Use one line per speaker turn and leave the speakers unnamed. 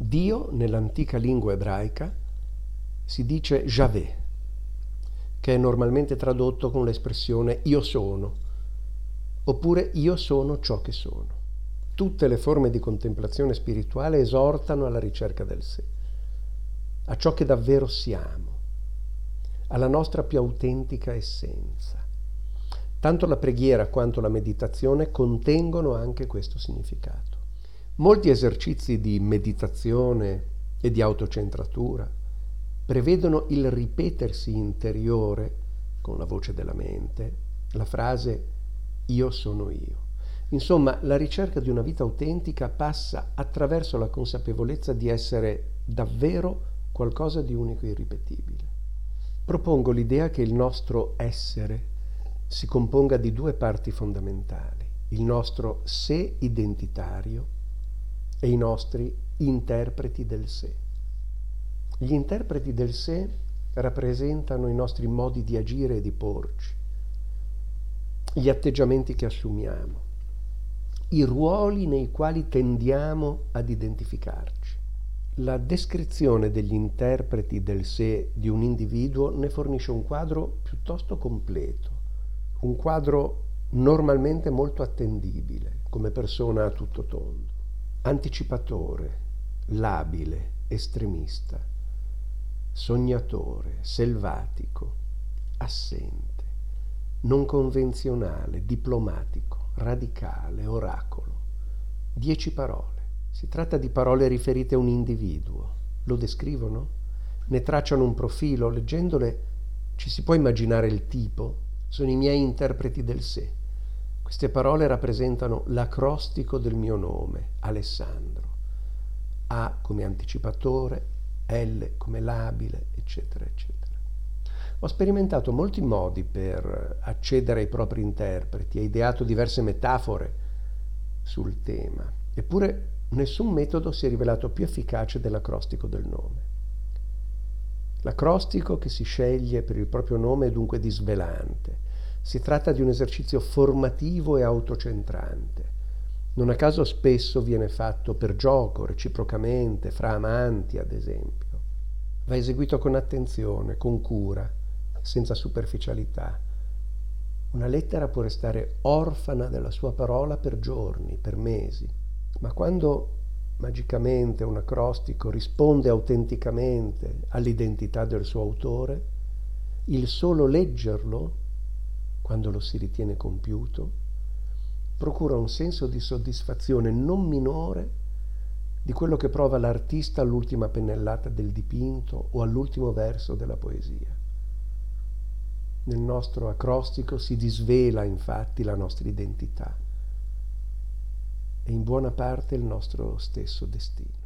Dio nell'antica lingua ebraica si dice Javé, che è normalmente tradotto con l'espressione io sono, oppure io sono ciò che sono. Tutte le forme di contemplazione spirituale esortano alla ricerca del sé, a ciò che davvero siamo, alla nostra più autentica essenza. Tanto la preghiera quanto la meditazione contengono anche questo significato. Molti esercizi di meditazione e di autocentratura prevedono il ripetersi interiore, con la voce della mente, la frase io sono io. Insomma, la ricerca di una vita autentica passa attraverso la consapevolezza di essere davvero qualcosa di unico e irripetibile. Propongo l'idea che il nostro essere si componga di due parti fondamentali, il nostro sé identitario e i nostri interpreti del sé. Gli interpreti del sé rappresentano i nostri modi di agire e di porci, gli atteggiamenti che assumiamo, i ruoli nei quali tendiamo ad identificarci. La descrizione degli interpreti del sé di un individuo ne fornisce un quadro piuttosto completo, un quadro normalmente molto attendibile come persona a tutto tondo anticipatore, labile, estremista, sognatore, selvatico, assente, non convenzionale, diplomatico, radicale, oracolo. Dieci parole. Si tratta di parole riferite a un individuo. Lo descrivono? Ne tracciano un profilo? Leggendole ci si può immaginare il tipo? Sono i miei interpreti del sé. Queste parole rappresentano l'acrostico del mio nome, Alessandro. A come anticipatore, L come labile, eccetera, eccetera. Ho sperimentato molti modi per accedere ai propri interpreti, ho ideato diverse metafore sul tema, eppure nessun metodo si è rivelato più efficace dell'acrostico del nome. L'acrostico che si sceglie per il proprio nome è dunque disvelante si tratta di un esercizio formativo e autocentrante. Non a caso spesso viene fatto per gioco, reciprocamente, fra amanti ad esempio. Va eseguito con attenzione, con cura, senza superficialità. Una lettera può restare orfana della sua parola per giorni, per mesi, ma quando magicamente un acrostico risponde autenticamente all'identità del suo autore, il solo leggerlo quando lo si ritiene compiuto, procura un senso di soddisfazione non minore di quello che prova l'artista all'ultima pennellata del dipinto o all'ultimo verso della poesia. Nel nostro acrostico si disvela infatti la nostra identità e in buona parte il nostro stesso destino.